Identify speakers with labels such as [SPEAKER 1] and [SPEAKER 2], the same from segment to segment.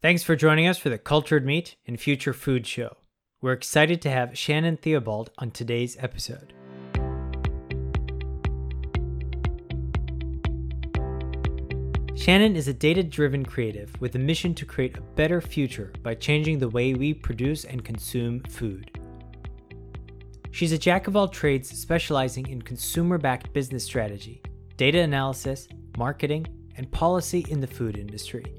[SPEAKER 1] Thanks for joining us for the Cultured Meat and Future Food Show. We're excited to have Shannon Theobald on today's episode. Shannon is a data driven creative with a mission to create a better future by changing the way we produce and consume food. She's a jack of all trades specializing in consumer backed business strategy, data analysis, marketing, and policy in the food industry.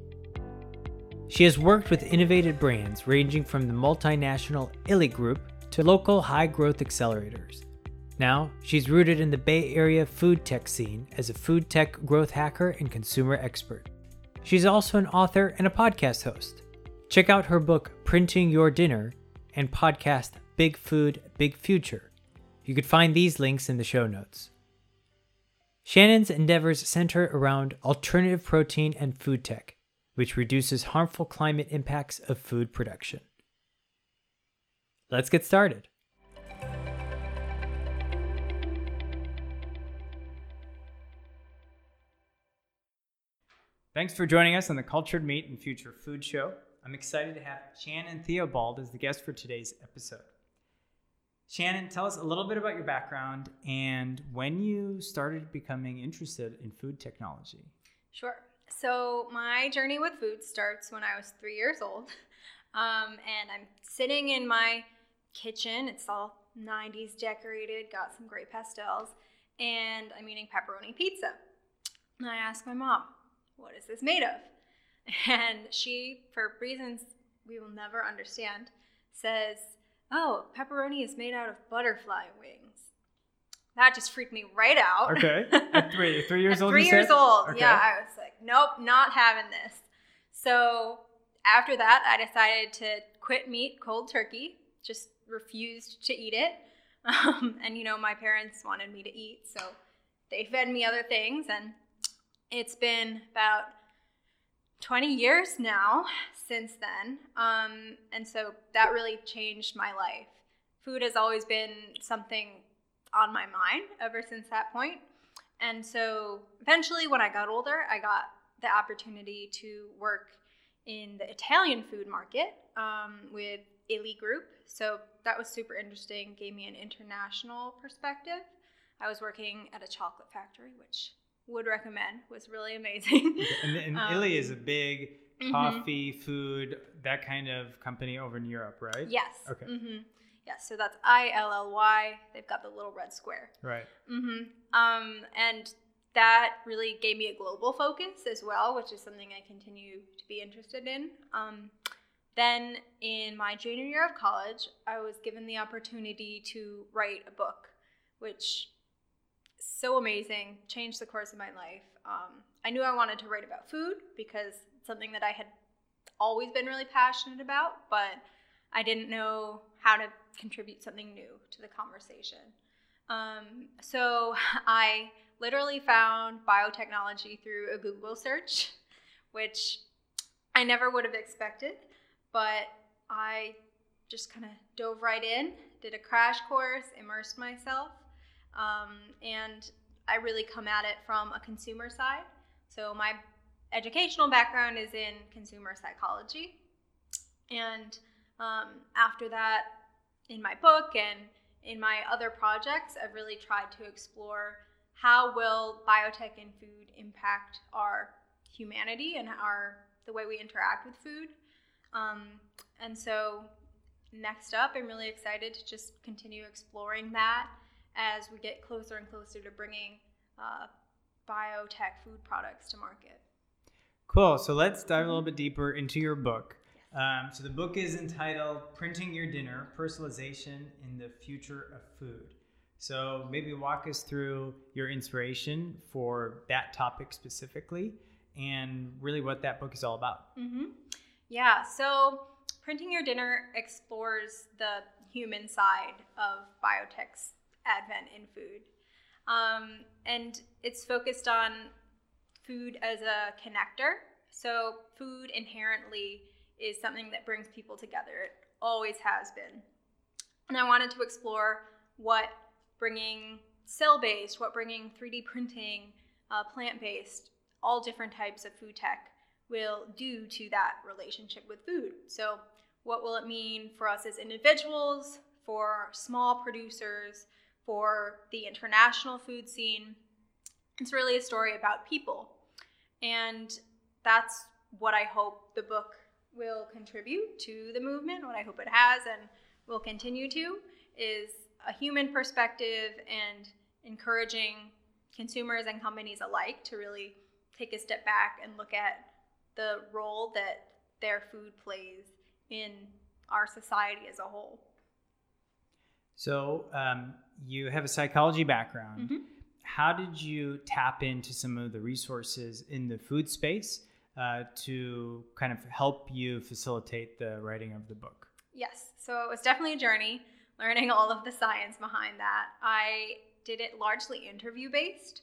[SPEAKER 1] She has worked with innovative brands ranging from the multinational Illy Group to local high growth accelerators. Now, she's rooted in the Bay Area food tech scene as a food tech growth hacker and consumer expert. She's also an author and a podcast host. Check out her book, Printing Your Dinner, and podcast, Big Food, Big Future. You could find these links in the show notes. Shannon's endeavors center around alternative protein and food tech, which reduces harmful climate impacts of food production. Let's get started. Thanks for joining us on the Cultured Meat and Future Food Show. I'm excited to have Shannon Theobald as the guest for today's episode. Shannon, tell us a little bit about your background and when you started becoming interested in food technology.
[SPEAKER 2] Sure. So, my journey with food starts when I was three years old. Um, and I'm sitting in my kitchen. It's all 90s decorated, got some great pastels, and I'm eating pepperoni pizza. And I ask my mom, What is this made of? And she, for reasons we will never understand, says, Oh, pepperoni is made out of butterfly wings. That just freaked me right out.
[SPEAKER 1] Okay. At three, three years old.
[SPEAKER 2] Three years
[SPEAKER 1] said?
[SPEAKER 2] old.
[SPEAKER 1] Okay.
[SPEAKER 2] Yeah, I was like, nope, not having this. So after that, I decided to quit meat cold turkey. Just refused to eat it. Um, and you know, my parents wanted me to eat, so they fed me other things. And it's been about 20 years now since then. Um, and so that really changed my life. Food has always been something on my mind ever since that point. And so eventually, when I got older, I got the opportunity to work in the Italian food market um, with Illy Group. So that was super interesting, gave me an international perspective. I was working at a chocolate factory, which would recommend, was really amazing.
[SPEAKER 1] And, and
[SPEAKER 2] Um,
[SPEAKER 1] Illy is a big
[SPEAKER 2] mhm.
[SPEAKER 1] coffee, food, that kind of company over in Europe, right?
[SPEAKER 2] Yes.
[SPEAKER 1] Okay.
[SPEAKER 2] hmm Yes. So that's I L L Y. They've got the little red square.
[SPEAKER 1] Right.
[SPEAKER 2] hmm Um, and that really gave me a global focus as well, which is something I continue to be interested in. Um, then in my junior year of college, I was given the opportunity to write a book, which so amazing, changed the course of my life. Um, I knew I wanted to write about food because it's something that I had always been really passionate about, but I didn't know how to contribute something new to the conversation. Um, so I literally found biotechnology through a Google search, which I never would have expected, but I just kind of dove right in, did a crash course, immersed myself, um, and I really come at it from a consumer side. So my educational background is in consumer psychology, and um, after that, in my book and in my other projects, I've really tried to explore how will biotech and food impact our humanity and our the way we interact with food. Um, and so, next up, I'm really excited to just continue exploring that as we get closer and closer to bringing uh, biotech food products to market.
[SPEAKER 1] Cool. So let's dive a little bit deeper into your book. Um, so the book is entitled "Printing Your Dinner: Personalization in the Future of Food." So maybe walk us through your inspiration for that topic specifically, and really what that book is all about.
[SPEAKER 2] Mm-hmm. Yeah, so Printing Your Dinner explores the human side of biotech's advent in food. Um, and it's focused on food as a connector. So, food inherently is something that brings people together. It always has been. And I wanted to explore what bringing cell based, what bringing 3D printing, uh, plant based, all different types of food tech will do to that relationship with food. So, what will it mean for us as individuals, for small producers, for the international food scene? It's really a story about people. And that's what I hope the book will contribute to the movement, what I hope it has and will continue to, is a human perspective and encouraging consumers and companies alike to really take a step back and look at the role that their food plays in our society as a whole.
[SPEAKER 1] So, um, you have a psychology background.
[SPEAKER 2] Mm-hmm.
[SPEAKER 1] How did you tap into some of the resources in the food space uh, to kind of help you facilitate the writing of the book?
[SPEAKER 2] Yes. So, it was definitely a journey learning all of the science behind that. I did it largely interview based,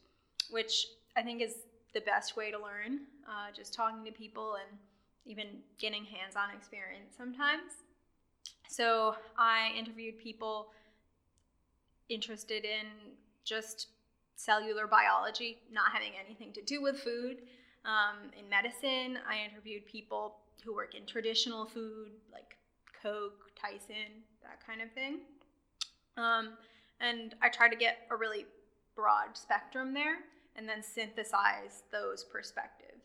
[SPEAKER 2] which I think is the best way to learn, uh, just talking to people and even getting hands on experience sometimes. So I interviewed people interested in just cellular biology, not having anything to do with food. Um, in medicine, I interviewed people who work in traditional food, like Coke, Tyson, that kind of thing. Um, and I try to get a really broad spectrum there and then synthesize those perspectives.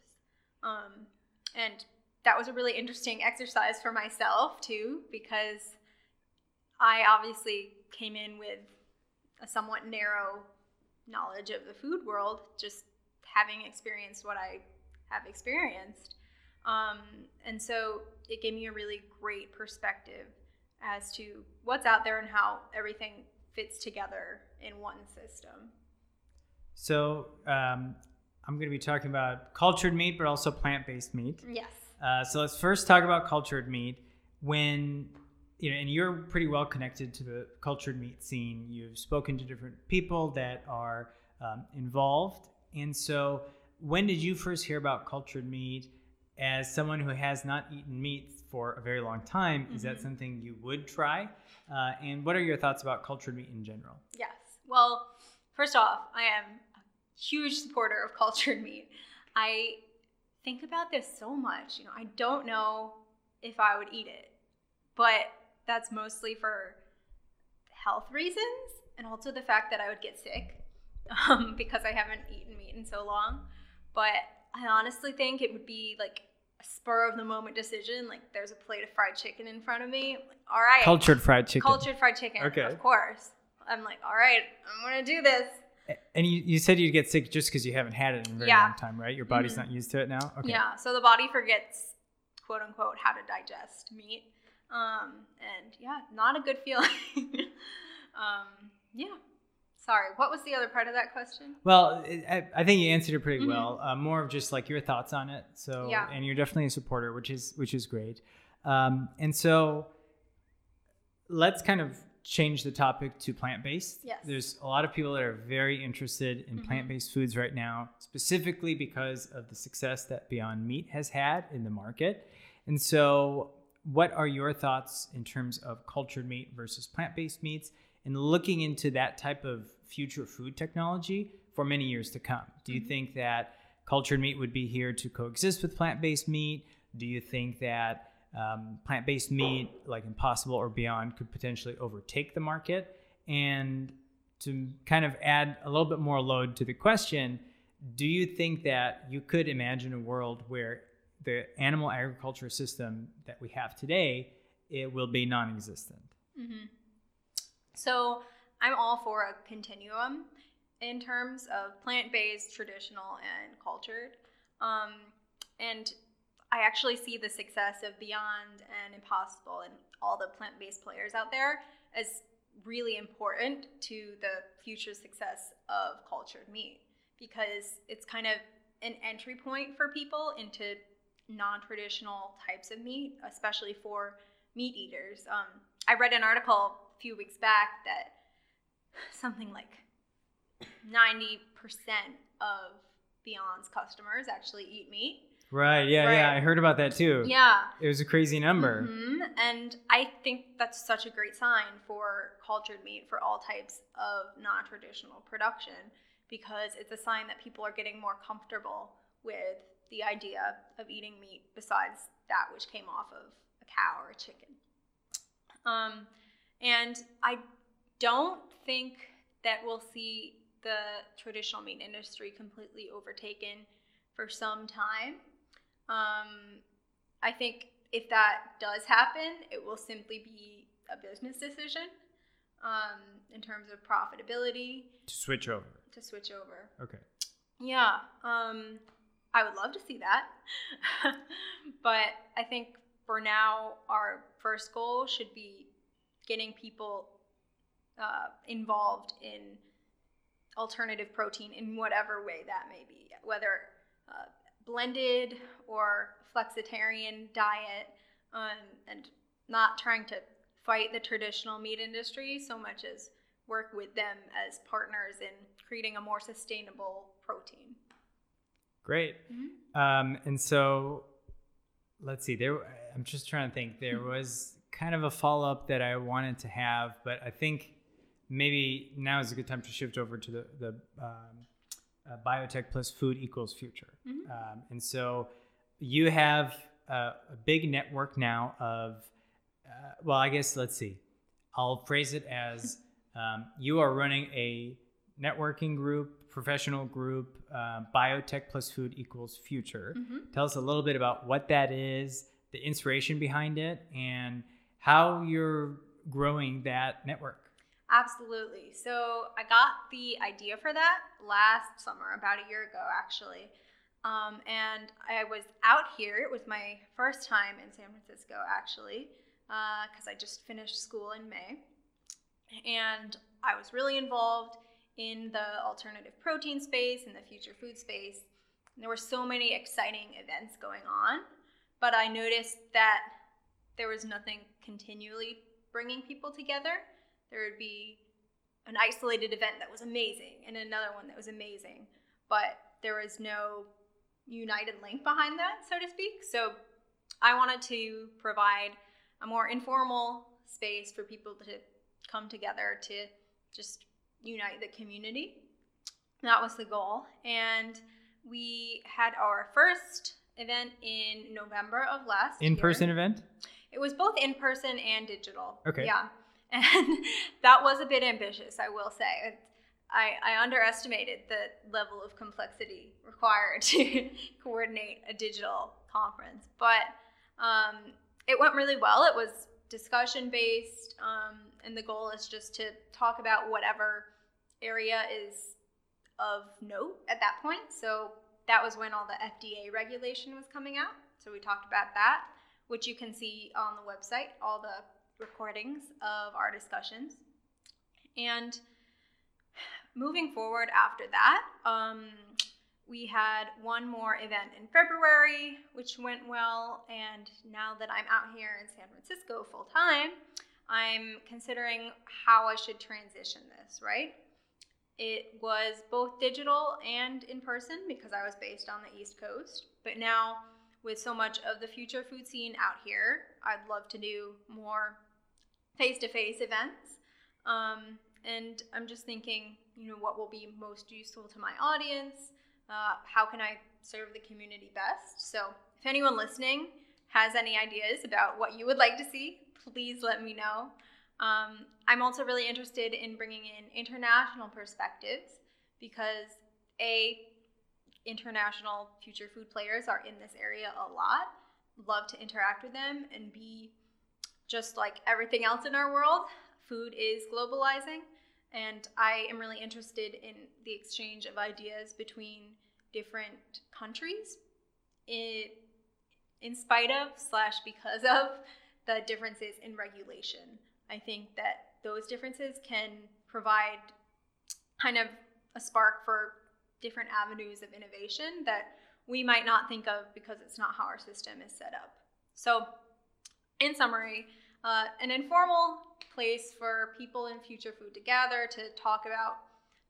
[SPEAKER 2] Um, and that was a really interesting exercise for myself too, because I obviously came in with a somewhat narrow knowledge of the food world, just having experienced what I have experienced. Um, and so it gave me a really great perspective as to what's out there and how everything fits together in one system.
[SPEAKER 1] So um, I'm going to be talking about cultured meat, but also plant-based meat.
[SPEAKER 2] Yes.
[SPEAKER 1] Uh, so let's first talk about cultured meat. When you know, and you're pretty well connected to the cultured meat scene. You've spoken to different people that are um, involved, and so when did you first hear about cultured meat? As someone who has not eaten meat for a very long time, mm-hmm. is that mm-hmm. something you would try? Uh, and what are your thoughts about cultured meat in general?
[SPEAKER 2] Yes. Well, first off, I am a huge supporter of cultured meat. I think about this so much. You know, I don't know if I would eat it, but that's mostly for health reasons and also the fact that I would get sick um, because I haven't eaten meat in so long. But I honestly think it would be like a spur of the moment decision. Like there's a plate of fried chicken in front of me. Like, all right.
[SPEAKER 1] Cultured fried chicken.
[SPEAKER 2] Cultured fried chicken. Okay. Of course. I'm like, all right, I'm gonna do this.
[SPEAKER 1] And you, you said you'd get sick just because you haven't had it in a very yeah. long time, right? Your body's mm-hmm. not used to it now.
[SPEAKER 2] Okay. Yeah. So the body forgets, quote unquote, how to digest meat. Um, and yeah, not a good feeling. um, yeah. Sorry, what was the other part of that question?
[SPEAKER 1] Well, I, I think you answered it pretty mm-hmm. well. Uh, more of just like your thoughts on it. So, yeah. and you're definitely a supporter, which is which is great. Um, and so, let's kind of change the topic to plant based.
[SPEAKER 2] Yes.
[SPEAKER 1] There's a lot of people that are very interested in mm-hmm. plant based foods right now, specifically because of the success that Beyond Meat has had in the market. And so, what are your thoughts in terms of cultured meat versus plant based meats? and looking into that type of future food technology for many years to come. Do you mm-hmm. think that cultured meat would be here to coexist with plant based meat? Do you think that um, plant based meat, like Impossible or Beyond, could potentially overtake the market? And to kind of add a little bit more load to the question, do you think that you could imagine a world where the animal agriculture system that we have today it will be non-existent?
[SPEAKER 2] Mm-hmm. So I'm all for a continuum in terms of plant based, traditional, and cultured. Um, and I actually see the success of Beyond and Impossible and all the plant based players out there as really important to the future success of cultured meat because it's kind of an entry point for people into non traditional types of meat, especially for meat eaters. Um, I read an article a few weeks back that something like 90% of Beyond's customers actually eat meat.
[SPEAKER 1] Right. Yeah. Right. Yeah. I heard about that too.
[SPEAKER 2] Yeah.
[SPEAKER 1] It was a crazy number.
[SPEAKER 2] Mm-hmm. And I think that's such a great sign for cultured meat for all types of non traditional production because it's a sign that people are getting more comfortable with the idea of eating meat besides that which came off of a cow or a chicken. Um, and I don't think that we'll see the traditional meat industry completely overtaken for some time. Um, I think if that does happen, it will simply be a business decision um, in terms of profitability
[SPEAKER 1] To switch over.
[SPEAKER 2] to switch over.
[SPEAKER 1] Okay.
[SPEAKER 2] Yeah, um, I would love to see that. but I think for now, our first goal should be getting people uh, involved in alternative protein in whatever way that may be, whether uh, blended or flexitarian diet, um, and not trying to fight the traditional meat industry so much as work with them as partners in creating a more sustainable protein.
[SPEAKER 1] Great.
[SPEAKER 2] Mm-hmm.
[SPEAKER 1] Um, and so let's see. There, I'm just trying to think. There
[SPEAKER 2] Mm-hmm.
[SPEAKER 1] was kind of a follow up that I wanted to have, but I think maybe now is a good time to shift over to the the um, uh, biotech plus food equals future.
[SPEAKER 2] Mhm.
[SPEAKER 1] Um, and so you have a, a big network now of, uh, well, I guess let's see. I'll phrase it as um, you are running a networking group, professional group, uh, biotech plus food equals future.
[SPEAKER 2] Mhm.
[SPEAKER 1] Tell us a little bit about what that is, the inspiration behind it, and how you're growing that network.
[SPEAKER 2] Absolutely. So I got the idea for that last summer, about a year ago, actually. Um, and I was out here. It was my first time in San Francisco, actually, because I just finished school in May. And I was really involved in the alternative protein space and the future food space. And there were so many exciting events going on, but I noticed that there was nothing continually bringing people together there would be an isolated event that was amazing and another one that was amazing, but there was no united link behind that, so to speak. So I wanted to provide a more informal space for people to come together to just unite the community. That was the goal. And we had our first event in November of last
[SPEAKER 1] In
[SPEAKER 2] year.
[SPEAKER 1] person event?
[SPEAKER 2] It was both in person and digital.
[SPEAKER 1] Okay.
[SPEAKER 2] Yeah. And that was a bit ambitious, I will say. I, I underestimated the level of complexity required to coordinate a digital conference. But um, it went really well. It was discussion based, um, and the goal is just to talk about whatever area is of note at that point. So that was when all the FDA regulation was coming out. So we talked about that, which you can see on the website, all the recordings of our discussions. And moving forward after that, um, we had one more event in February, which went well. And now that I'm out here in San Francisco full time, I'm considering how I should transition this, right? It was both digital and in person because I was based on the East Coast. But now, with so much of the future food scene out here, I'd love to do more face to face events. Um, and I'm just thinking, you know, what will be most useful to my audience? Uh, how can I serve the community best? So, if anyone listening has any ideas about what you would like to see, please let me know. Um, I'm also really interested in bringing in international perspectives because A, international future food players are in this area a lot. Love to interact with them, and B, just like everything else in our world, food is globalizing. And I am really interested in the exchange of ideas between different countries in, in spite of slash because of the differences in regulation. I think that those differences can provide kind of a spark for different avenues of innovation that we might not think of because it's not how our system is set up. So, in summary, uh, an informal place for people in future food to gather to talk about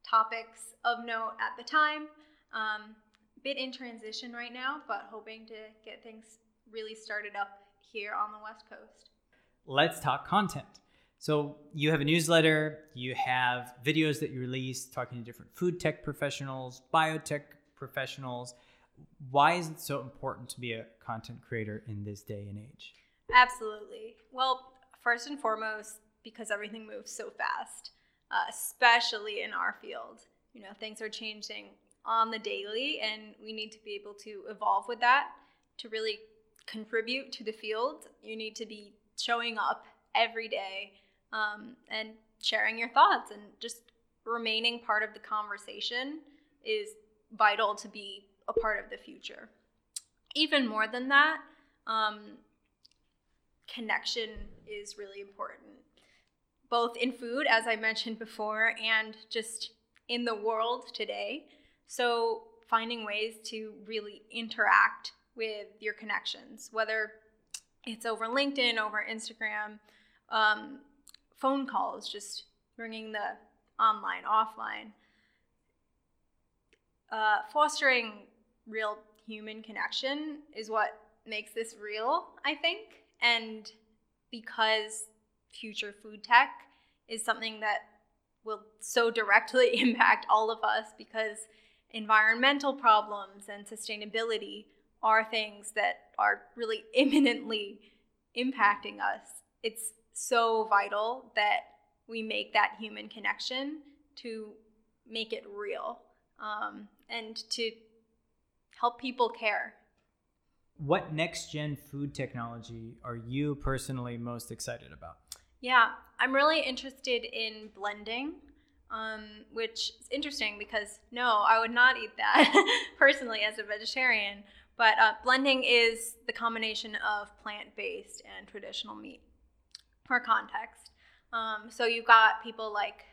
[SPEAKER 2] topics of note at the time. Um, bit in transition right now, but hoping to get things really started up here on the West Coast.
[SPEAKER 1] Let's talk content. So you have a newsletter, you have videos that you release talking to different food tech professionals, biotech professionals. why is it so important to be a content creator in this day and age?
[SPEAKER 2] Absolutely. Well, first and foremost, because everything moves so fast, uh, especially in our field. You know, things are changing on the daily, and we need to be able to evolve with that to really contribute to the field. You need to be showing up every day um, and sharing your thoughts and just remaining part of the conversation is vital to be a part of the future. Even more than that, um, connection is really important, both in food, as I mentioned before, and just in the world today. So, finding ways to really interact with your connections, whether it's over LinkedIn, over Instagram, um, phone calls, just bringing the online, offline. Uh, fostering real human connection is what makes this real, I think. And because future food tech is something that will so directly impact all of us because environmental problems and sustainability are things that are really imminently impacting us. It's so vital that we make that human connection to make it real um, and to help people care.
[SPEAKER 1] What next gen food technology are you personally most excited about?
[SPEAKER 2] Yeah, I'm really interested in blending, um, which is interesting because no, I would not eat that personally as a vegetarian. But uh, blending is the combination of plant based and traditional meat for context. Um, so you've got people like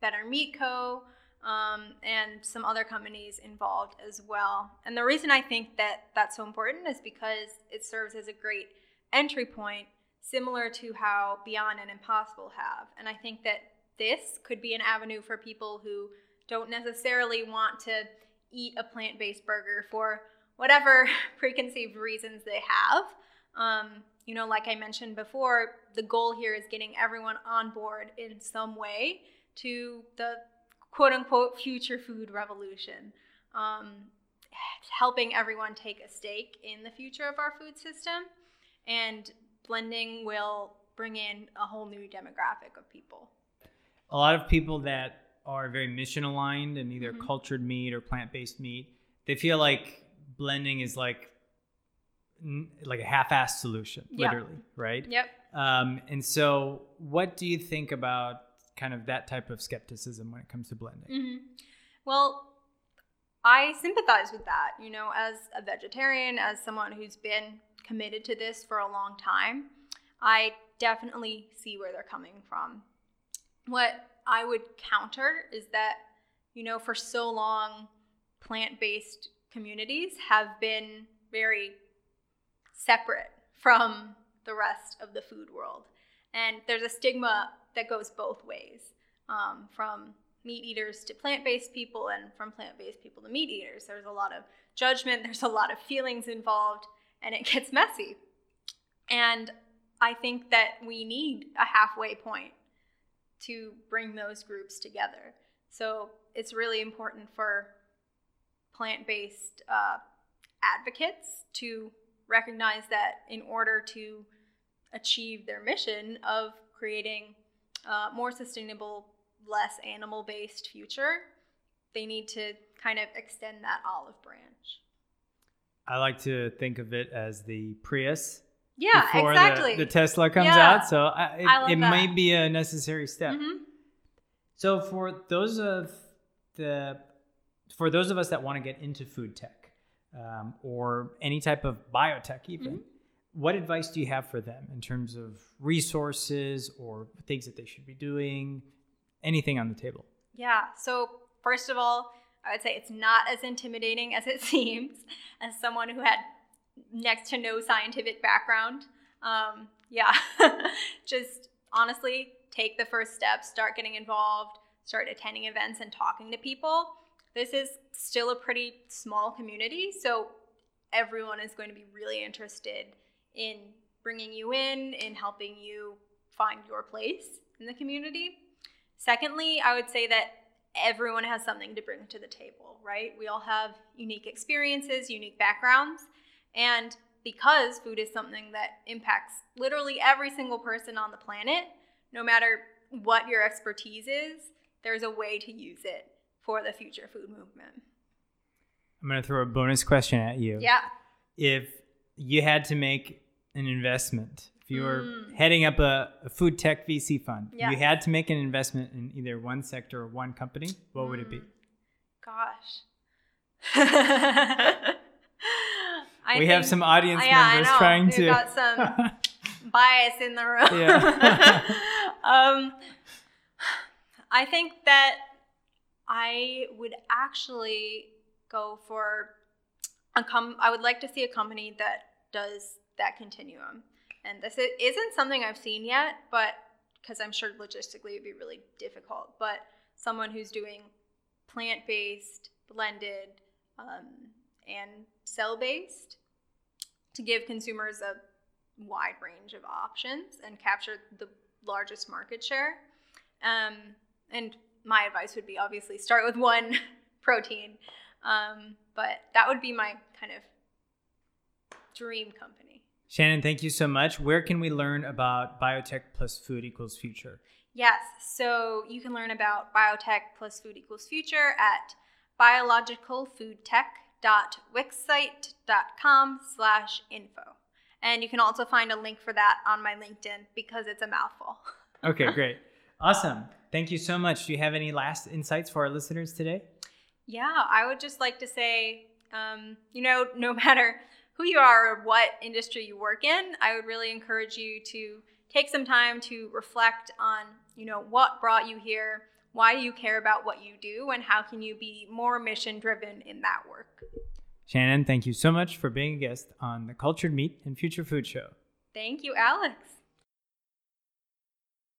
[SPEAKER 2] Better Meat Co. Um, and some other companies involved as well. And the reason I think that that's so important is because it serves as a great entry point, similar to how Beyond and Impossible have. And I think that this could be an avenue for people who don't necessarily want to eat a plant based burger for whatever preconceived reasons they have. Um, you know, like I mentioned before, the goal here is getting everyone on board in some way to the quote unquote future food revolution, um, helping everyone take a stake in the future of our food system. And blending will bring in a whole new demographic of people.
[SPEAKER 1] A lot of people that are very mission aligned and either mm-hmm. cultured meat or plant based meat, they feel like blending is like like a half-assed solution, yep. literally, right?
[SPEAKER 2] Yep.
[SPEAKER 1] Um, and so, what do you think about kind of that type of skepticism when it comes to blending?
[SPEAKER 2] Mm-hmm. Well, I sympathize with that. You know, as a vegetarian, as someone who's been committed to this for a long time, I definitely see where they're coming from. What I would counter is that, you know, for so long, plant based communities have been very separate from the rest of the food world. And there's a stigma that goes both ways um, from meat eaters to plant based people, and from plant based people to meat eaters. There's a lot of judgment, there's a lot of feelings involved, and it gets messy. And I think that we need a halfway point to bring those groups together. So it's really important for plant based uh, advocates to recognize that in order to achieve their mission of creating a more sustainable, less animal based future, they need to kind of extend that olive branch.
[SPEAKER 1] I like to think of it as the Prius.
[SPEAKER 2] Yeah, before exactly.
[SPEAKER 1] The, the Tesla comes yeah. out, so I, it, I it might be a necessary step. Mm-hmm. So for those of the for those of us that want to get into food tech um, or any type of biotech, even, mm-hmm. What advice do you have for them in terms of resources or things that they should be doing? Anything on the table?
[SPEAKER 2] Yeah. So, first of all, I would say it's not as intimidating as it seems. As someone who had next to no scientific background, um, yeah, just honestly take the first steps, start getting involved, start attending events and talking to people this is still a pretty small community, so everyone is going to be really interested in bringing you in, in helping you find your place in the community. Secondly, I would say that everyone has something to bring to the table, right? We all have unique experiences, unique backgrounds, and because food is something that impacts literally every single person on the planet, no matter what your expertise is, there's a way to use it for the future food movement.
[SPEAKER 1] I'm going to throw a bonus question at you.
[SPEAKER 2] Yeah.
[SPEAKER 1] If you had to make an investment, if you were
[SPEAKER 2] Mm.
[SPEAKER 1] heading up a, a food tech VC fund,
[SPEAKER 2] Yeah.
[SPEAKER 1] you had to make an investment in either one sector or one company, what would it be?
[SPEAKER 2] Mm. Gosh. I
[SPEAKER 1] we have some audience
[SPEAKER 2] Yeah, I
[SPEAKER 1] members
[SPEAKER 2] know.
[SPEAKER 1] trying
[SPEAKER 2] We've
[SPEAKER 1] to.
[SPEAKER 2] got some bias in the room.
[SPEAKER 1] Yeah.
[SPEAKER 2] um, I think that I would actually go for a com. I would like to see a company that does that continuum, and this isn't something I've seen yet, but because I'm sure logistically it'd be really difficult. But someone who's doing plant-based, blended, um, and cell-based to give consumers a wide range of options and capture the largest market share. Um, and my advice would be obviously start with one protein, um, but that would be my kind of dream company.
[SPEAKER 1] Shannon, thank you so much. Where can we learn about biotech plus food equals future?
[SPEAKER 2] Yes, so you can learn about biotech plus food equals future at biologicalfoodtech.wixsite.com slash info. And you can also find a link for that on my LinkedIn because it's a mouthful.
[SPEAKER 1] Okay, great. Awesome. Thank you so much. Do you have any last insights for our listeners today?
[SPEAKER 2] Yeah, I would just like to say, um, you know, no matter who you are or what industry you work in, I would really encourage you to take some time to reflect on, you know, what brought you here, why do you care about what you do, and how can you be more mission driven in that work.
[SPEAKER 1] Shannon, thank you so much for being a guest on the Cultured Meat and Future Food Show.
[SPEAKER 2] Thank you, Alex.